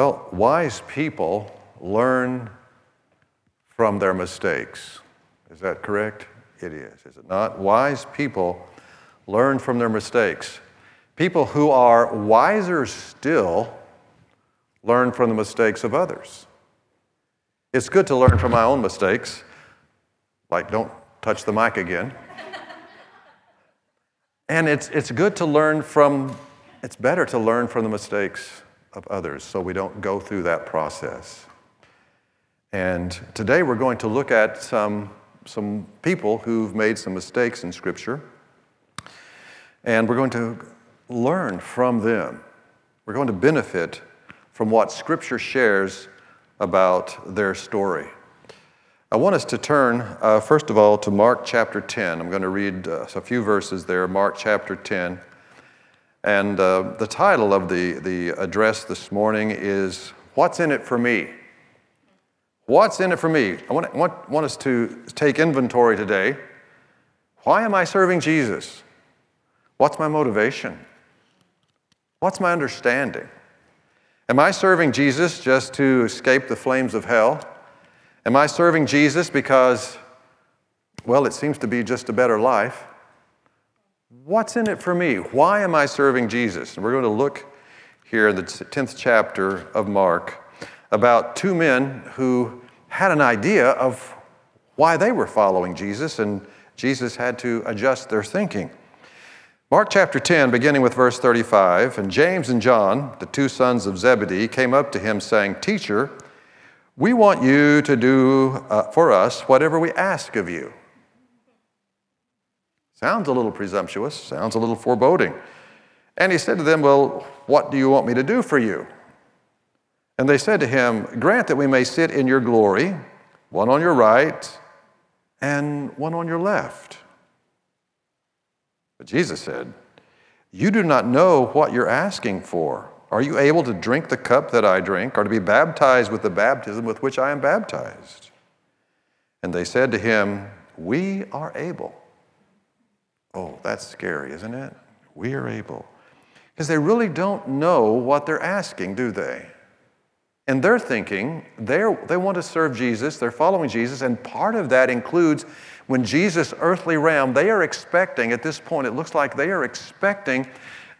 Well, wise people learn from their mistakes. Is that correct? It is, is it not? Wise people learn from their mistakes. People who are wiser still learn from the mistakes of others. It's good to learn from my own mistakes, like don't touch the mic again. and it's, it's good to learn from, it's better to learn from the mistakes of others so we don't go through that process. And today we're going to look at some, some people who've made some mistakes in Scripture. And we're going to learn from them. We're going to benefit from what Scripture shares about their story. I want us to turn, uh, first of all, to Mark chapter 10. I'm going to read uh, a few verses there, Mark chapter 10. And uh, the title of the, the address this morning is What's in It for Me? What's in it for me? I want, want, want us to take inventory today. Why am I serving Jesus? What's my motivation? What's my understanding? Am I serving Jesus just to escape the flames of hell? Am I serving Jesus because, well, it seems to be just a better life? What's in it for me? Why am I serving Jesus? And we're going to look here in the 10th chapter of Mark about two men who had an idea of why they were following Jesus, and Jesus had to adjust their thinking. Mark chapter 10, beginning with verse 35, and James and John, the two sons of Zebedee, came up to him saying, Teacher, we want you to do uh, for us whatever we ask of you. Sounds a little presumptuous, sounds a little foreboding. And he said to them, Well, what do you want me to do for you? And they said to him, Grant that we may sit in your glory, one on your right and one on your left. But Jesus said, You do not know what you're asking for. Are you able to drink the cup that I drink, or to be baptized with the baptism with which I am baptized? And they said to him, We are able. Oh, that's scary, isn't it? We are able. Because they really don't know what they're asking, do they? And they're thinking, they're, they want to serve Jesus, they're following Jesus, and part of that includes when Jesus' earthly realm, they are expecting, at this point, it looks like they are expecting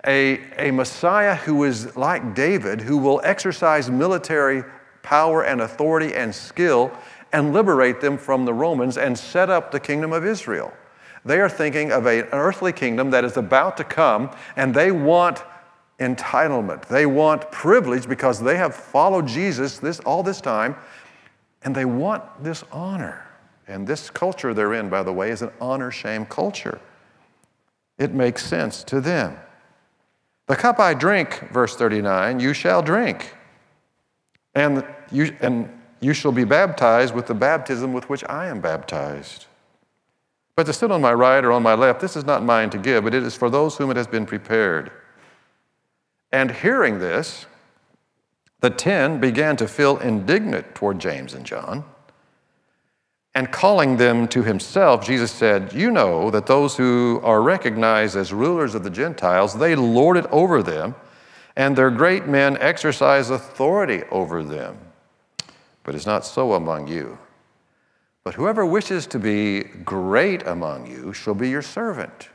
a, a Messiah who is like David, who will exercise military power and authority and skill and liberate them from the Romans and set up the kingdom of Israel. They are thinking of a, an earthly kingdom that is about to come, and they want entitlement. They want privilege because they have followed Jesus this, all this time, and they want this honor. And this culture they're in, by the way, is an honor shame culture. It makes sense to them. The cup I drink, verse 39, you shall drink. And you, and you shall be baptized with the baptism with which I am baptized. But to sit on my right or on my left, this is not mine to give, but it is for those whom it has been prepared. And hearing this, the ten began to feel indignant toward James and John. And calling them to himself, Jesus said, You know that those who are recognized as rulers of the Gentiles, they lord it over them, and their great men exercise authority over them. But it's not so among you. But whoever wishes to be great among you shall be your servant.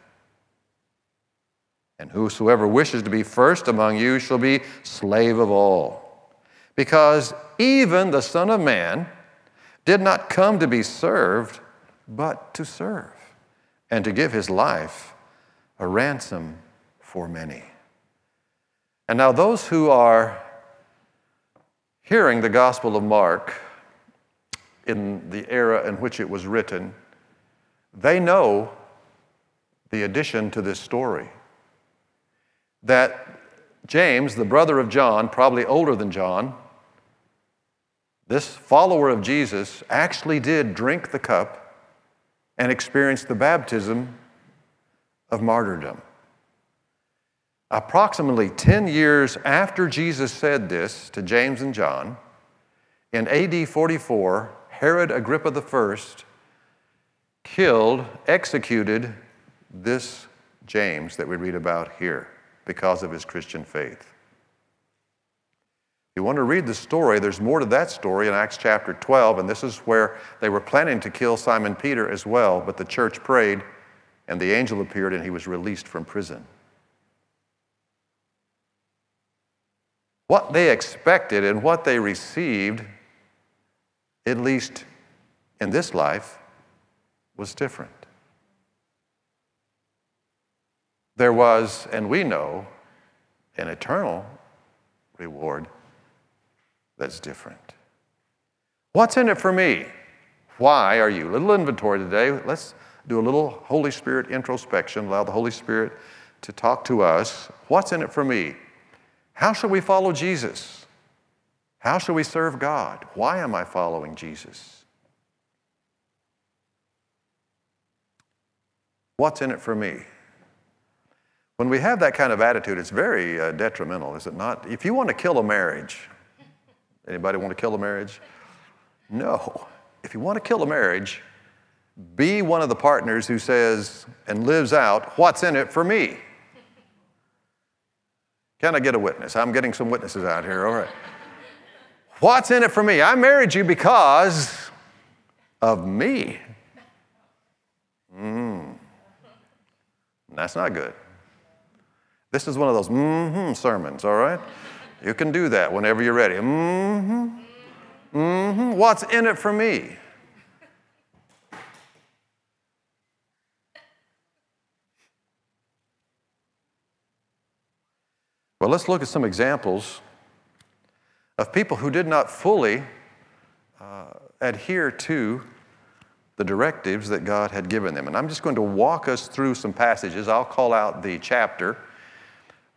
And whosoever wishes to be first among you shall be slave of all. Because even the Son of Man did not come to be served, but to serve, and to give his life a ransom for many. And now, those who are hearing the Gospel of Mark in the era in which it was written, they know the addition to this story that James, the brother of John, probably older than John, this follower of Jesus actually did drink the cup and experience the baptism of martyrdom. Approximately 10 years after Jesus said this to James and John, in AD 44, Herod Agrippa I killed, executed this James that we read about here because of his Christian faith. you want to read the story, there's more to that story in Acts chapter 12, and this is where they were planning to kill Simon Peter as well, but the church prayed, and the angel appeared, and he was released from prison. What they expected and what they received, at least in this life, was different. There was, and we know, an eternal reward that's different. What's in it for me? Why are you? Little inventory today. Let's do a little Holy Spirit introspection, allow the Holy Spirit to talk to us. What's in it for me? How should we follow Jesus? How shall we serve God? Why am I following Jesus? What's in it for me? When we have that kind of attitude, it's very uh, detrimental, is it not? If you want to kill a marriage, anybody want to kill a marriage? No. If you want to kill a marriage, be one of the partners who says and lives out, what's in it for me? Can I get a witness? I'm getting some witnesses out here. All right. What's in it for me? I married you because of me. Mm. That's not good. This is one of those mm-hmm sermons, all right? You can do that whenever you're ready. Mm-hmm. Mm-hmm. What's in it for me? Well, let's look at some examples of people who did not fully uh, adhere to the directives that God had given them. And I'm just going to walk us through some passages. I'll call out the chapter.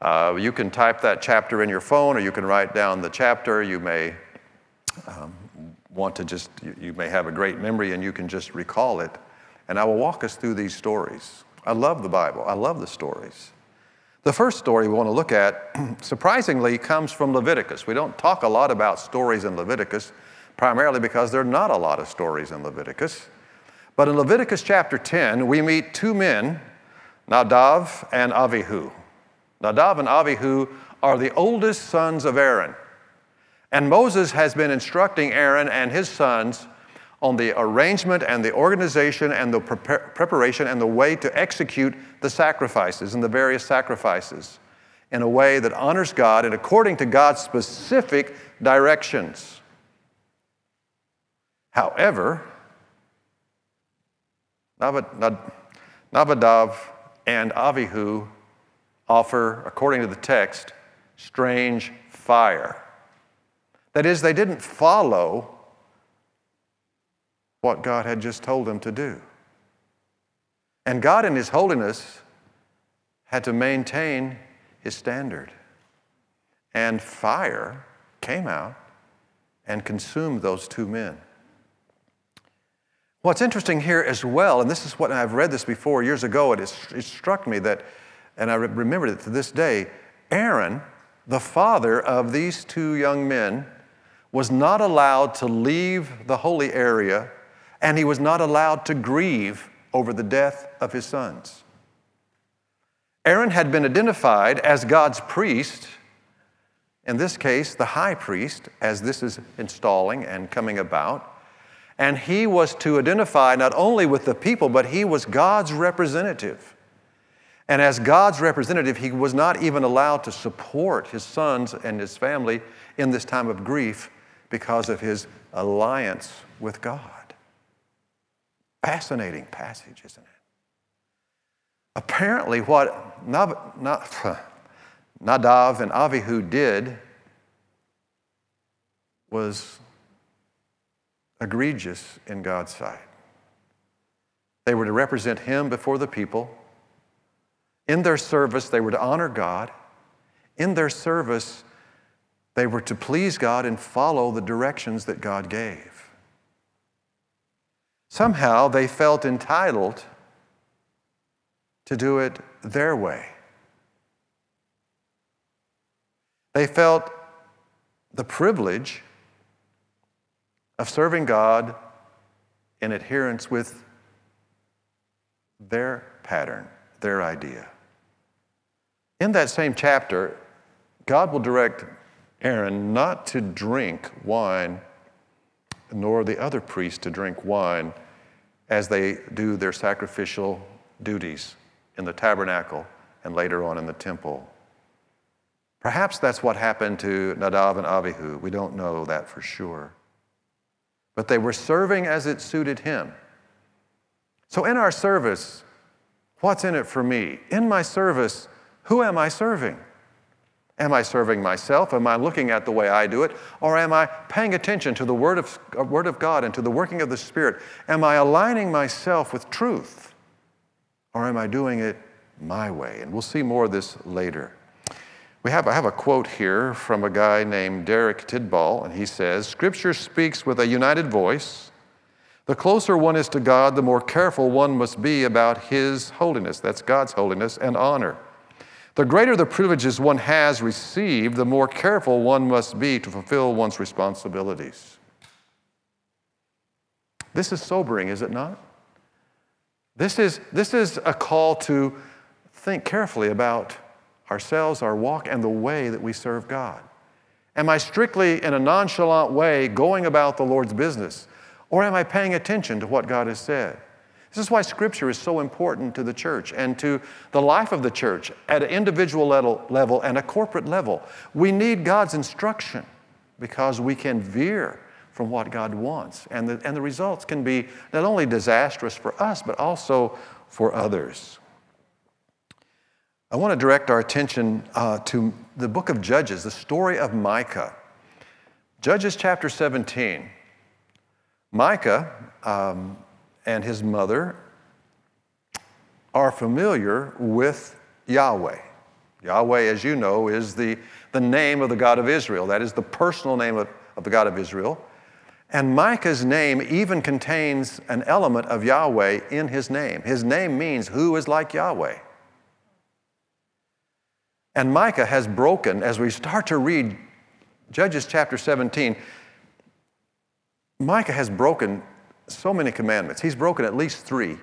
Uh, you can type that chapter in your phone or you can write down the chapter. You may um, want to just, you, you may have a great memory and you can just recall it. And I will walk us through these stories. I love the Bible, I love the stories. The first story we want to look at, surprisingly, comes from Leviticus. We don't talk a lot about stories in Leviticus, primarily because there are not a lot of stories in Leviticus. But in Leviticus chapter 10, we meet two men, Nadav and Avihu. Nadav and Avihu are the oldest sons of Aaron. And Moses has been instructing Aaron and his sons on the arrangement and the organization and the preparation and the way to execute the sacrifices and the various sacrifices in a way that honors God and according to God's specific directions. However, Nadav and Avihu offer, according to the text, strange fire. That is, they didn't follow what God had just told them to do. And God, in His holiness, had to maintain His standard. And fire came out and consumed those two men. What's interesting here as well, and this is what I've read this before years ago, it, it struck me that, and I remembered it to this day Aaron, the father of these two young men, was not allowed to leave the holy area and he was not allowed to grieve over the death of his sons. Aaron had been identified as God's priest, in this case, the high priest, as this is installing and coming about. And he was to identify not only with the people, but he was God's representative. And as God's representative, he was not even allowed to support his sons and his family in this time of grief because of his alliance with God. Fascinating passage, isn't it? Apparently, what Nadav and Avihu did was egregious in God's sight. They were to represent Him before the people. In their service, they were to honor God. In their service, they were to please God and follow the directions that God gave. Somehow they felt entitled to do it their way. They felt the privilege of serving God in adherence with their pattern, their idea. In that same chapter, God will direct Aaron not to drink wine, nor the other priests to drink wine as they do their sacrificial duties in the tabernacle and later on in the temple. Perhaps that's what happened to Nadav and Abihu. We don't know that for sure. But they were serving as it suited him. So, in our service, what's in it for me? In my service, who am I serving? Am I serving myself? Am I looking at the way I do it? Or am I paying attention to the Word of, uh, Word of God and to the working of the Spirit? Am I aligning myself with truth? Or am I doing it my way? And we'll see more of this later. We have, I have a quote here from a guy named Derek Tidball, and he says Scripture speaks with a united voice. The closer one is to God, the more careful one must be about His holiness. That's God's holiness and honor. The greater the privileges one has received, the more careful one must be to fulfill one's responsibilities. This is sobering, is it not? This is, this is a call to think carefully about ourselves, our walk, and the way that we serve God. Am I strictly, in a nonchalant way, going about the Lord's business? Or am I paying attention to what God has said? This is why Scripture is so important to the church and to the life of the church at an individual level, level and a corporate level. We need God's instruction because we can veer from what God wants. And the, and the results can be not only disastrous for us, but also for others. I want to direct our attention uh, to the book of Judges, the story of Micah. Judges chapter 17. Micah um, and his mother are familiar with Yahweh. Yahweh, as you know, is the, the name of the God of Israel. That is the personal name of, of the God of Israel. And Micah's name even contains an element of Yahweh in his name. His name means who is like Yahweh. And Micah has broken, as we start to read Judges chapter 17, Micah has broken so many commandments. He's broken at least three.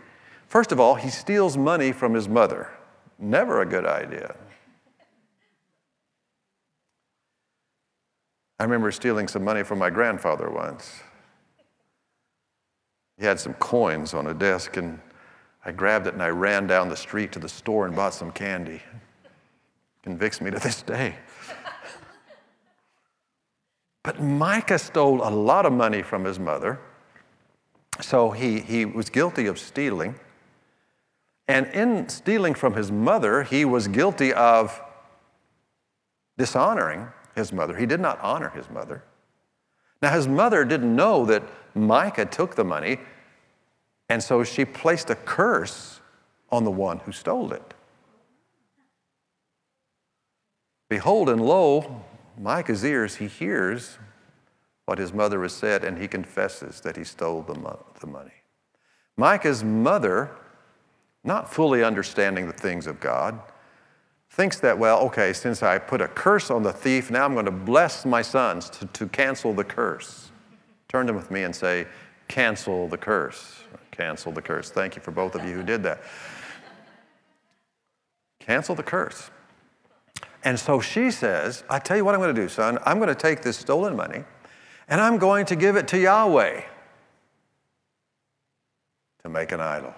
First of all, he steals money from his mother. Never a good idea. I remember stealing some money from my grandfather once. He had some coins on a desk, and I grabbed it and I ran down the street to the store and bought some candy convicts me to this day. but Micah stole a lot of money from his mother, so he, he was guilty of stealing. And in stealing from his mother, he was guilty of dishonoring his mother. He did not honor his mother. Now, his mother didn't know that Micah took the money, and so she placed a curse on the one who stole it. Behold, and lo, Micah's ears, he hears what his mother has said, and he confesses that he stole the, mo- the money. Micah's mother, not fully understanding the things of God, thinks that, well, okay, since I put a curse on the thief, now I'm going to bless my sons to, to cancel the curse. Turn them with me and say, cancel the curse. Cancel the curse. Thank you for both of you who did that. Cancel the curse. And so she says, I tell you what I'm going to do, son. I'm going to take this stolen money and I'm going to give it to Yahweh to make an idol.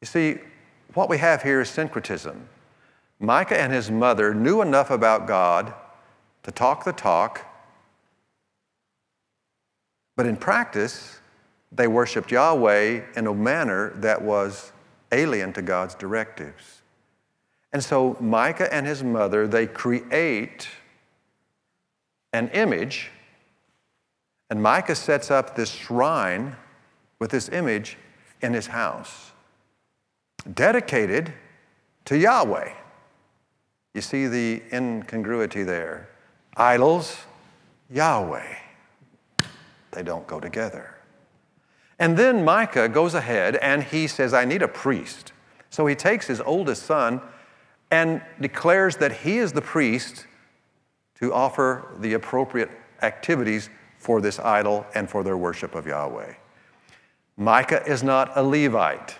You see, what we have here is syncretism. Micah and his mother knew enough about God to talk the talk, but in practice, they worshiped Yahweh in a manner that was alien to God's directives. And so Micah and his mother, they create an image, and Micah sets up this shrine with this image in his house, dedicated to Yahweh. You see the incongruity there. Idols, Yahweh. They don't go together. And then Micah goes ahead and he says, I need a priest. So he takes his oldest son and declares that he is the priest to offer the appropriate activities for this idol and for their worship of Yahweh. Micah is not a Levite.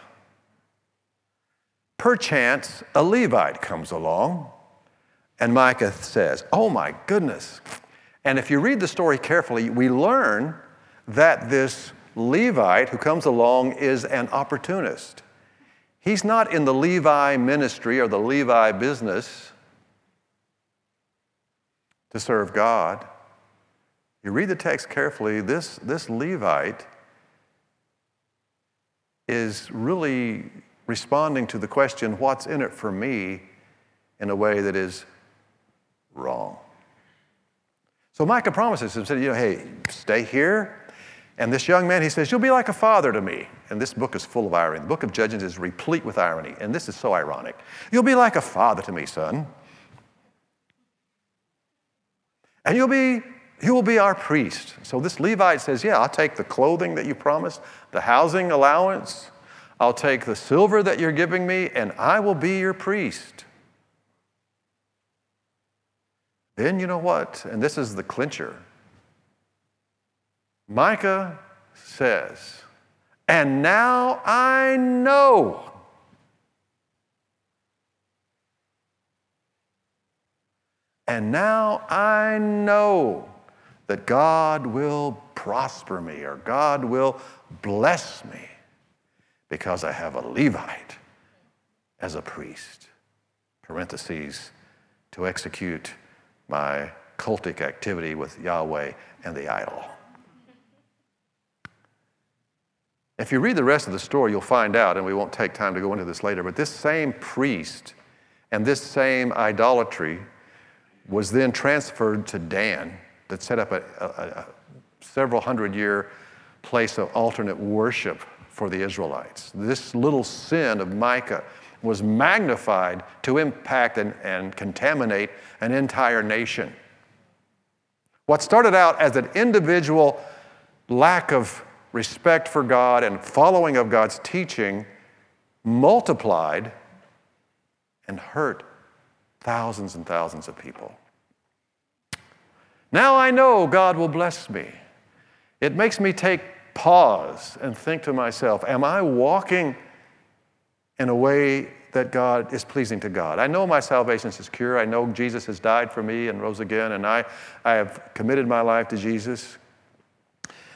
Perchance a Levite comes along And Micah says, Oh my goodness. And if you read the story carefully, we learn that this Levite who comes along is an opportunist. He's not in the Levi ministry or the Levi business to serve God. You read the text carefully, this, this Levite is really responding to the question, What's in it for me? in a way that is wrong. So Micah promises him, said, you know, hey, stay here. And this young man, he says, You'll be like a father to me. And this book is full of irony. The book of Judges is replete with irony. And this is so ironic. You'll be like a father to me, son. And you'll be you will be our priest. So this Levite says, Yeah, I'll take the clothing that you promised, the housing allowance, I'll take the silver that you're giving me, and I will be your priest. Then you know what? And this is the clincher. Micah says, And now I know. And now I know that God will prosper me or God will bless me because I have a Levite as a priest. Parentheses, to execute my cultic activity with Yahweh and the idol. If you read the rest of the story, you'll find out, and we won't take time to go into this later, but this same priest and this same idolatry was then transferred to Dan that set up a, a, a several hundred year place of alternate worship for the Israelites. This little sin of Micah was magnified to impact and, and contaminate an entire nation. What started out as an individual lack of respect for God and following of God's teaching multiplied and hurt thousands and thousands of people. Now I know God will bless me. It makes me take pause and think to myself, am I walking in a way that God is pleasing to God? I know my salvation is secure. I know Jesus has died for me and rose again, and I, I have committed my life to Jesus.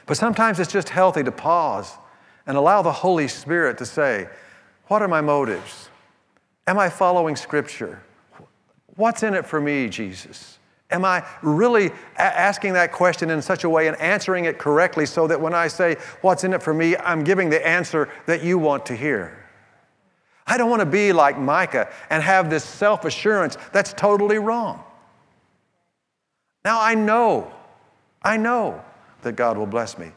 But sometimes it's just healthy to pause and allow the Holy Spirit to say, What are my motives? Am I following Scripture? What's in it for me, Jesus? Am I really a- asking that question in such a way and answering it correctly so that when I say, What's in it for me? I'm giving the answer that you want to hear? I don't want to be like Micah and have this self assurance that's totally wrong. Now I know, I know that God will bless me.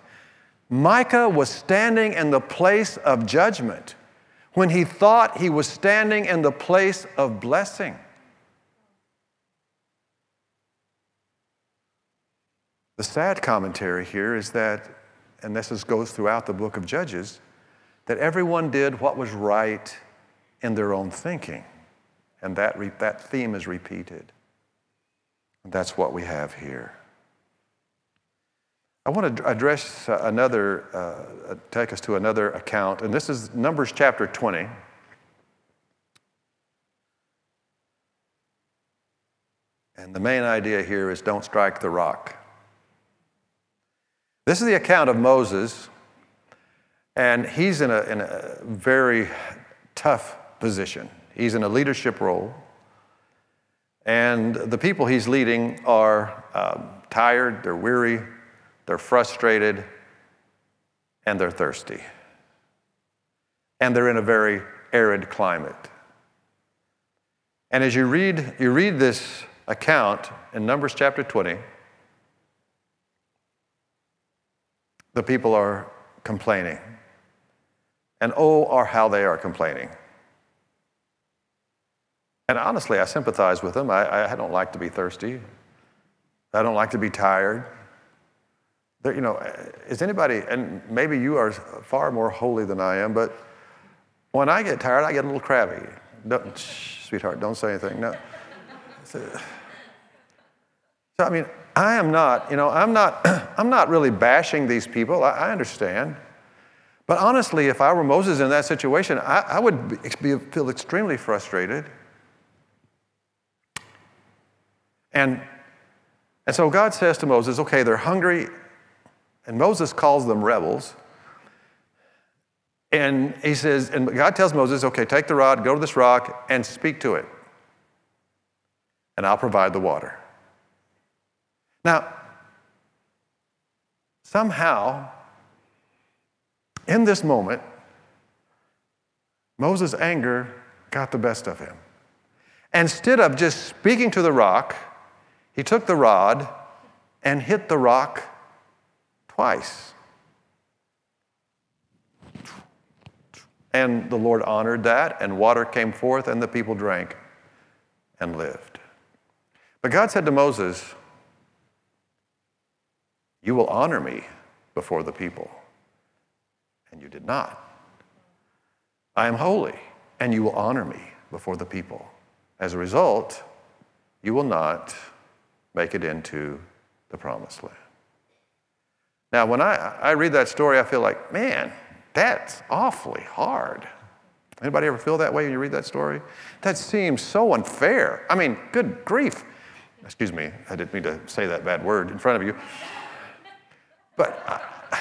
Micah was standing in the place of judgment when he thought he was standing in the place of blessing. The sad commentary here is that, and this is, goes throughout the book of Judges, that everyone did what was right in their own thinking. And that, re- that theme is repeated. And that's what we have here. I want to address uh, another, uh, take us to another account, and this is Numbers chapter 20. And the main idea here is don't strike the rock. This is the account of Moses, and he's in a, in a very tough position. He's in a leadership role, and the people he's leading are um, tired, they're weary, they're frustrated, and they're thirsty. And they're in a very arid climate. And as you read, you read this account in Numbers chapter 20, the people are complaining. And oh, or how they are complaining. And honestly, I sympathize with them. I, I don't like to be thirsty. I don't like to be tired. There, you know, is anybody, and maybe you are far more holy than I am, but when I get tired, I get a little crabby. Don't, shh, sweetheart, don't say anything. No. So, I mean, I am not, you know, I'm not, I'm not really bashing these people. I, I, understand. But honestly, if I were Moses in that situation, I, I would be, feel extremely frustrated. And, and so God says to Moses, okay, they're hungry, and Moses calls them rebels. And he says, and God tells Moses, okay, take the rod, go to this rock, and speak to it, and I'll provide the water. Now, somehow, in this moment, Moses' anger got the best of him. Instead of just speaking to the rock, he took the rod and hit the rock twice. And the Lord honored that, and water came forth, and the people drank and lived. But God said to Moses, You will honor me before the people. And you did not. I am holy, and you will honor me before the people. As a result, you will not make it into the promised land. Now, when I, I read that story, I feel like, man, that's awfully hard. Anybody ever feel that way when you read that story? That seems so unfair. I mean, good grief. Excuse me, I didn't mean to say that bad word in front of you. But uh,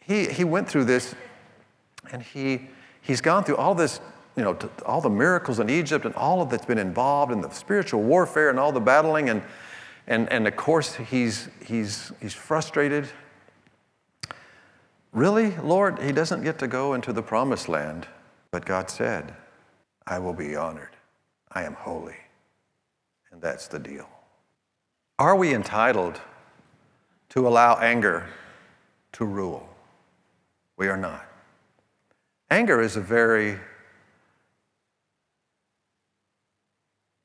he, he went through this and he, he's gone through all this, you know, all the miracles in Egypt and all of that's been involved in the spiritual warfare and all the battling. And, and, and of course, he's, he's, he's frustrated. Really, Lord, he doesn't get to go into the promised land. But God said, I will be honored. I am holy. And that's the deal. Are we entitled to allow anger to rule? We are not. Anger is a very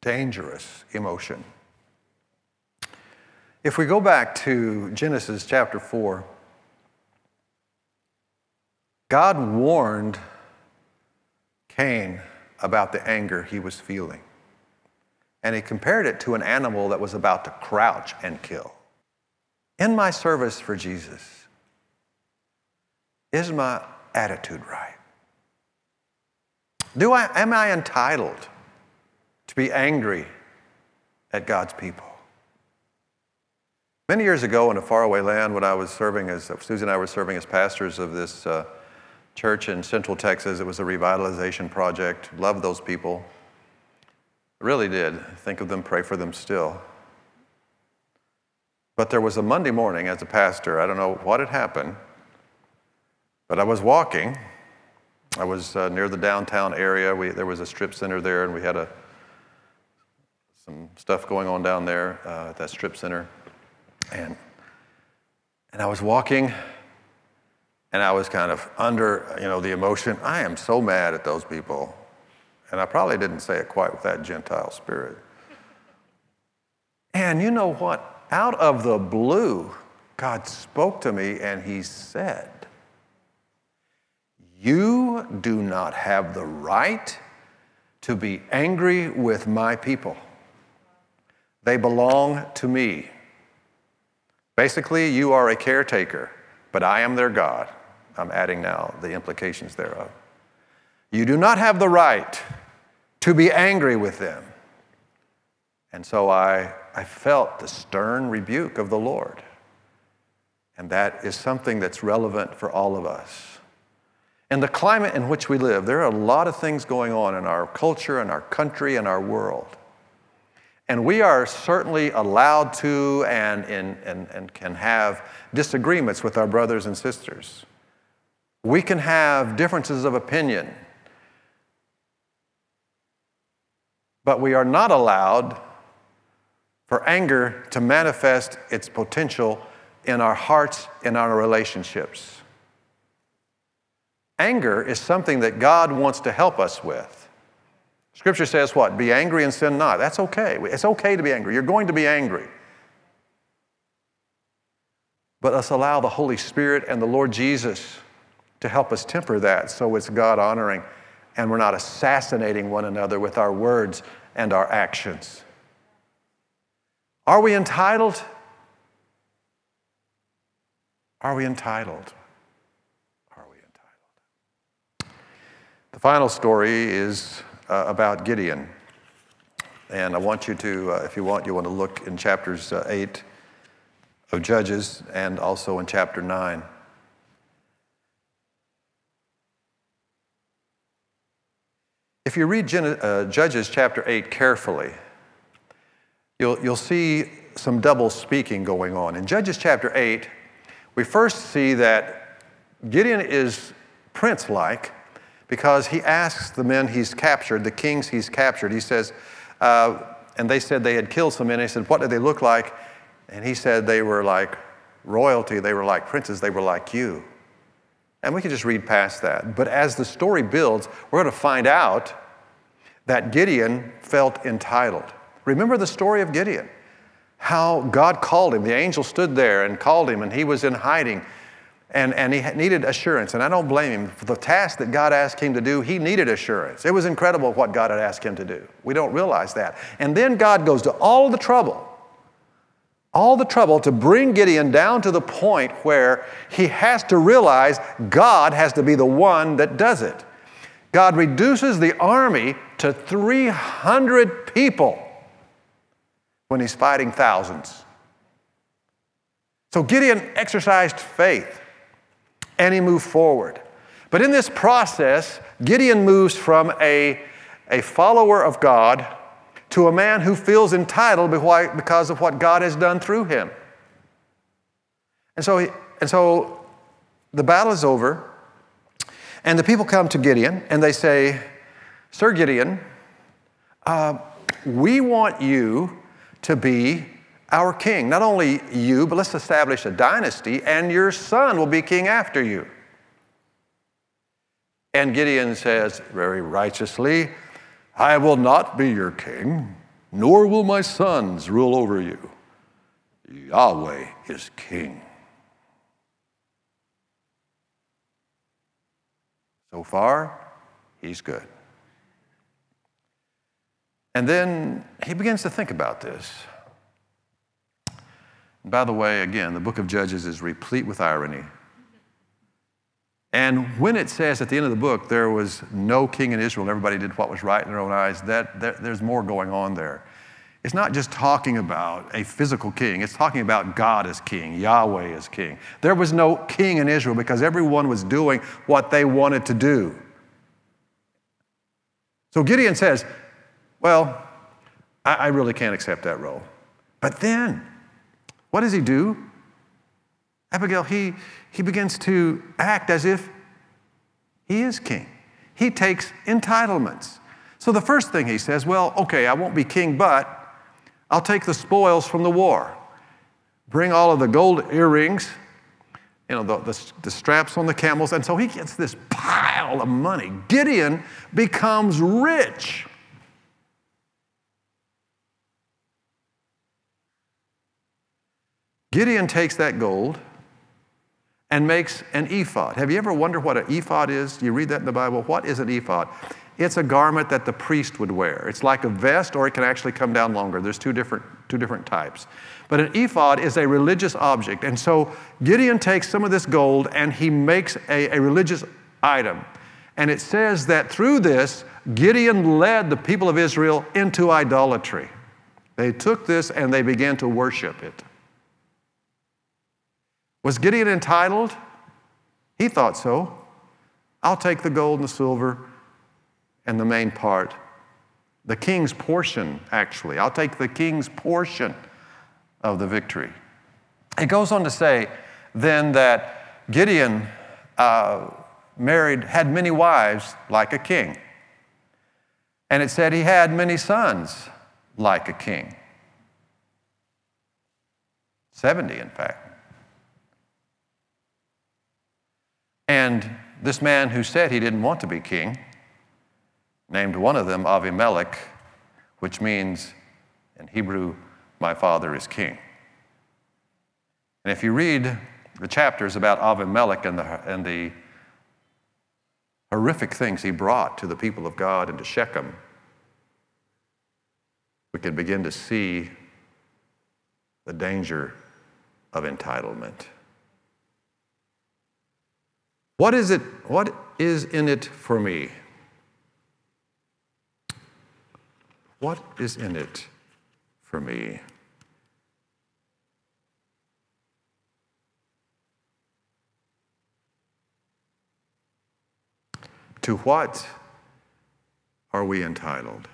dangerous emotion. If we go back to Genesis chapter 4, God warned Cain about the anger he was feeling. And he compared it to an animal that was about to crouch and kill. In my service for Jesus, is my attitude right? Do I, am I entitled to be angry at God's people? Many years ago in a faraway land when I was serving as, Susie and I were serving as pastors of this uh, church in Central Texas, it was a revitalization project. Loved those people. Really did. Think of them, pray for them still. But there was a Monday morning as a pastor, I don't know what had happened, but I was walking I was uh, near the downtown area. We, there was a strip center there, and we had a, some stuff going on down there uh, at that strip center. And, and I was walking, and I was kind of under, you know, the emotion. I am so mad at those people. And I probably didn't say it quite with that Gentile spirit. And you know what? Out of the blue, God spoke to me and He said, you do not have the right to be angry with my people. They belong to me. Basically, you are a caretaker, but I am their God. I'm adding now the implications thereof. You do not have the right to be angry with them. And so I, I felt the stern rebuke of the Lord. And that is something that's relevant for all of us. In the climate in which we live, there are a lot of things going on in our culture, in our country, in our world. And we are certainly allowed to and, and, and, and can have disagreements with our brothers and sisters. We can have differences of opinion. But we are not allowed for anger to manifest its potential in our hearts, in our relationships. Anger is something that God wants to help us with. Scripture says what? Be angry and sin not. That's okay. It's okay to be angry. You're going to be angry. But let's allow the Holy Spirit and the Lord Jesus to help us temper that so it's God honoring and we're not assassinating one another with our words and our actions. Are we entitled? Are we entitled? Are we entitled? The final story is uh, about Gideon. And I want you to, uh, if you want, you want to look in chapters uh, 8 of Judges and also in chapter 9. If you read Gen- uh, Judges chapter 8 carefully, you'll, you'll see some double speaking going on. In Judges chapter 8, we first see that Gideon is prince like because he asks the men he's captured, the kings he's captured, he says, uh, and they said they had killed some men. He said, What did they look like? And he said they were like royalty, they were like princes, they were like you. And we can just read past that. But as the story builds, we're going to find out that Gideon felt entitled. Remember the story of Gideon, how God called him. The angel stood there and called him, and he was in hiding. And, and he needed assurance. And I don't blame him. For the task that God asked him to do, he needed assurance. It was incredible what God had asked him to do. We don't realize that. And then God goes to all the trouble all the trouble to bring Gideon down to the point where he has to realize God has to be the one that does it. God reduces the army to 300 people when he's fighting thousands. So Gideon exercised faith and he moved forward. But in this process, Gideon moves from a, a follower of God to a man who feels entitled because of what God has done through him. And so, he, and so the battle is over, and the people come to Gideon and they say, Sir Gideon, uh, we want you to be our king. Not only you, but let's establish a dynasty, and your son will be king after you. And Gideon says very righteously, I will not be your king, nor will my sons rule over you. Yahweh is king. So far, he's good. And then he begins to think about this. By the way, again, the book of Judges is replete with irony. And when it says at the end of the book there was no king in Israel and everybody did what was right in their own eyes, that, that, there's more going on there. It's not just talking about a physical king, it's talking about God as king, Yahweh as king. There was no king in Israel because everyone was doing what they wanted to do. So Gideon says, Well, I, I really can't accept that role. But then, what does he do? Abigail, he, he begins to act as if he is king. He takes entitlements. So the first thing he says, well, okay, I won't be king, but I'll take the spoils from the war. Bring all of the gold earrings, you know, the, the, the, straps on the camels. And so he gets this pile of money. Gideon becomes rich. Gideon takes that gold and makes an ephod. Have you ever wondered what an ephod is? You read that in the Bible. What is an ephod? It's a garment that the priest would wear. It's like a vest, or it can actually come down longer. There's two different, two different types. But an ephod is a religious object. And so Gideon takes some of this gold and he makes a, a religious item. And it says that through this, Gideon led the people of Israel into idolatry. They took this and they began to worship it. Was Gideon entitled? He thought so. I'll take the gold and the silver and the main part. The king's portion, actually. I'll take the king's portion of the victory. It goes on to say then that Gideon uh, married, had many wives like a king. And it said he had many sons like a king. 70, in fact. And this man who said he didn't want to be king named one of them Avimelech, which means in Hebrew, my father is king. And if you read the chapters about Avimelech and the, and the horrific things he brought to the people of God and to Shechem, we can begin to see the danger of entitlement. What is it? What is in it for me? What is in it for me? To what are we entitled?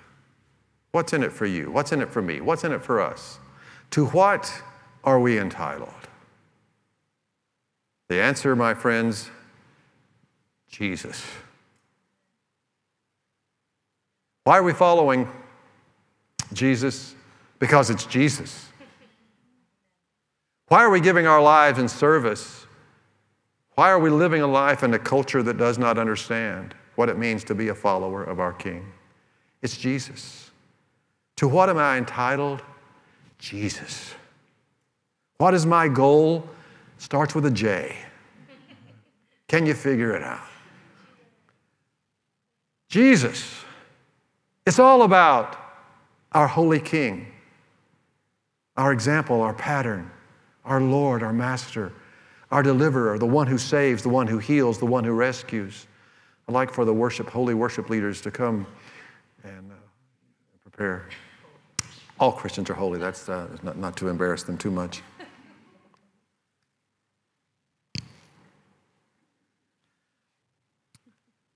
What's in it for you? What's in it for me? What's in it for us? To what are we entitled? The answer, my friends, Jesus. Why are we following Jesus? Because it's Jesus. Why are we giving our lives in service? Why are we living a life in a culture that does not understand? what it means to be a follower of our King. It's Jesus. To what am I entitled? Jesus. What is my goal? Starts with a J. Can you figure it out? Jesus. It's all about our holy King, our example, our pattern, our Lord, our Master, our deliverer, the one who saves, the one who heals, the one who rescues. I'd like for the worship, holy worship leaders to come and uh, prepare. All Christians are holy. That's uh, not, not to embarrass them too much.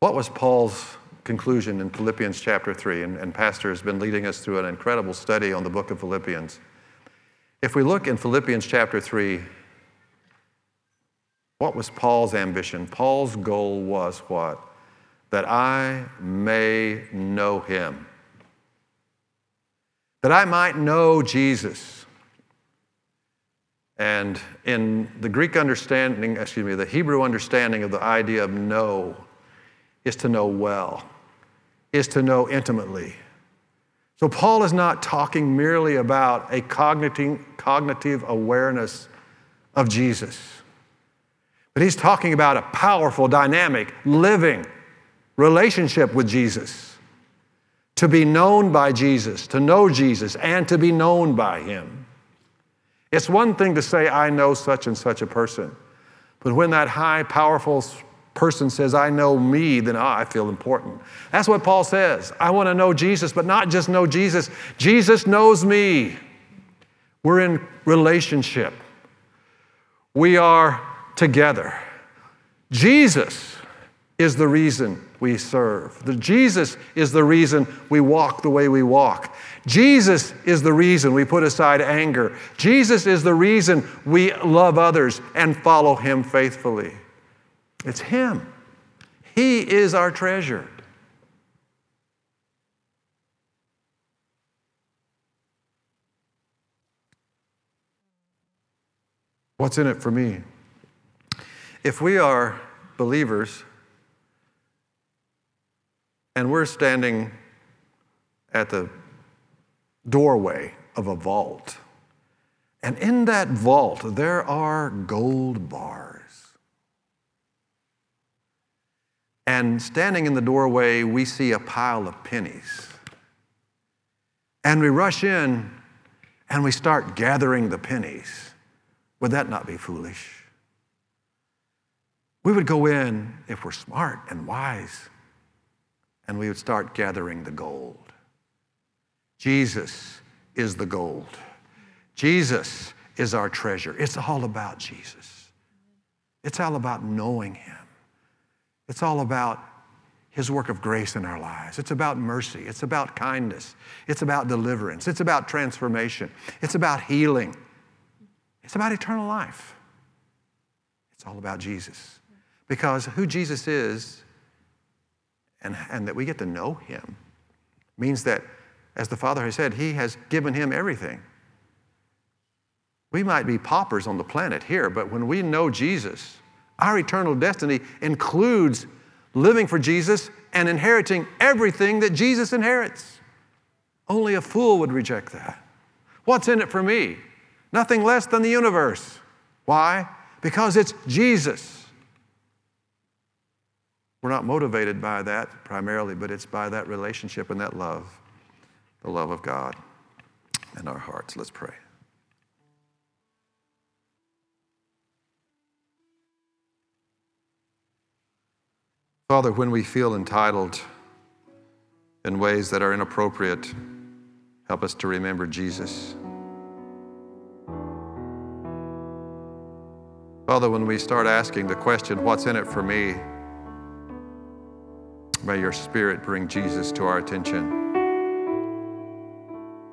What was Paul's conclusion in Philippians chapter 3? And, and, Pastor has been leading us through an incredible study on the book of Philippians. If we look in Philippians chapter 3, what was Paul's ambition? Paul's goal was what? that I may know him. That I might know Jesus. And in the Greek understanding, excuse me, the Hebrew understanding of the idea of know is to know well, is to know intimately. So Paul is not talking merely about a cognitive, cognitive awareness of Jesus, but he's talking about a powerful, dynamic, living, relationship with Jesus, to be known by Jesus, to know Jesus, and to be known by Him. It's one thing to say, I know such and such a person, but when that high, powerful person says, I know me, then oh, I feel important. That's what Paul says. I want to know Jesus, but not just know Jesus. Jesus knows me. We're in relationship. We are together. Jesus is the reason we serve. The Jesus is the reason we walk the way we walk. Jesus is the reason we put aside anger. Jesus is the reason we love others and follow Him faithfully. It's Him. He is our treasure. What's in it for me? If we are believers, and we're standing at the doorway of a vault. And in that vault, there are gold bars. And standing in the doorway, we see a pile of pennies. And we rush in and we start gathering the pennies. Would that not be foolish? We would go in if we're smart and wise and we would start gathering the gold. Jesus is the gold. Jesus is our treasure. It's all about Jesus. It's all about knowing Him. It's all about His work of grace in our lives. It's about mercy. It's about kindness. It's about deliverance. It's about transformation. It's about healing. It's about eternal life. It's all about Jesus. Because who Jesus is and, and that we get to know him means that, as the Father has said, he has given him everything. We might be paupers on the planet here, but when we know Jesus, our eternal destiny includes living for Jesus and inheriting everything that Jesus inherits. Only a fool would reject that. What's in it for me? Nothing less than the universe. Why? Because it's Jesus. We're not motivated by that primarily, but it's by that relationship and that love, the love of God in our hearts. Let's pray. Father, when we feel entitled in ways that are inappropriate, Help us to remember Jesus. Father, when we start asking the question, What's in it for me? May your Spirit bring Jesus to our attention.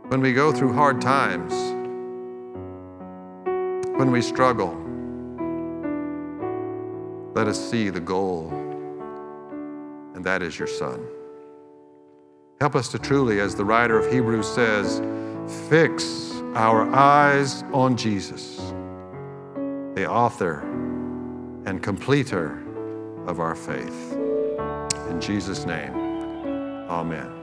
When we go through hard times, when we struggle, let us see the goal, and that is your Son. Help us to truly, as the writer of Hebrews says, fix our eyes on Jesus, the author and completer of our faith. In Jesus' name, amen.